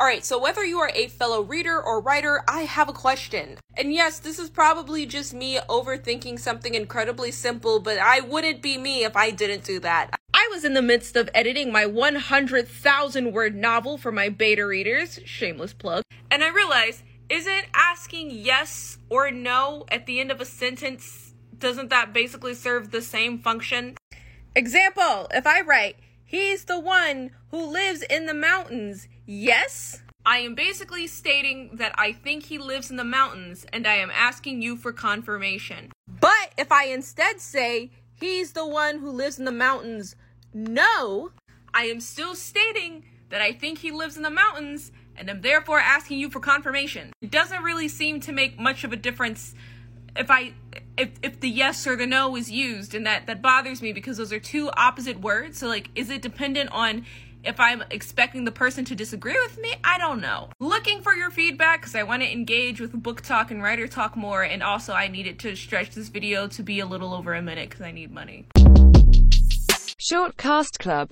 Alright, so whether you are a fellow reader or writer, I have a question. And yes, this is probably just me overthinking something incredibly simple, but I wouldn't be me if I didn't do that. I was in the midst of editing my 100,000 word novel for my beta readers, shameless plug, and I realized isn't asking yes or no at the end of a sentence, doesn't that basically serve the same function? Example, if I write, he's the one who lives in the mountains, yes? I am basically stating that I think he lives in the mountains and I am asking you for confirmation. But if I instead say, he's the one who lives in the mountains, no, I am still stating that I think he lives in the mountains and I'm therefore asking you for confirmation. It doesn't really seem to make much of a difference if I if if the yes or the no is used and that that bothers me because those are two opposite words. So like is it dependent on if I'm expecting the person to disagree with me, I don't know. Looking for your feedback because I want to engage with BookTok and WriterTok more, and also I needed to stretch this video to be a little over a minute because I need money. Short Cast Club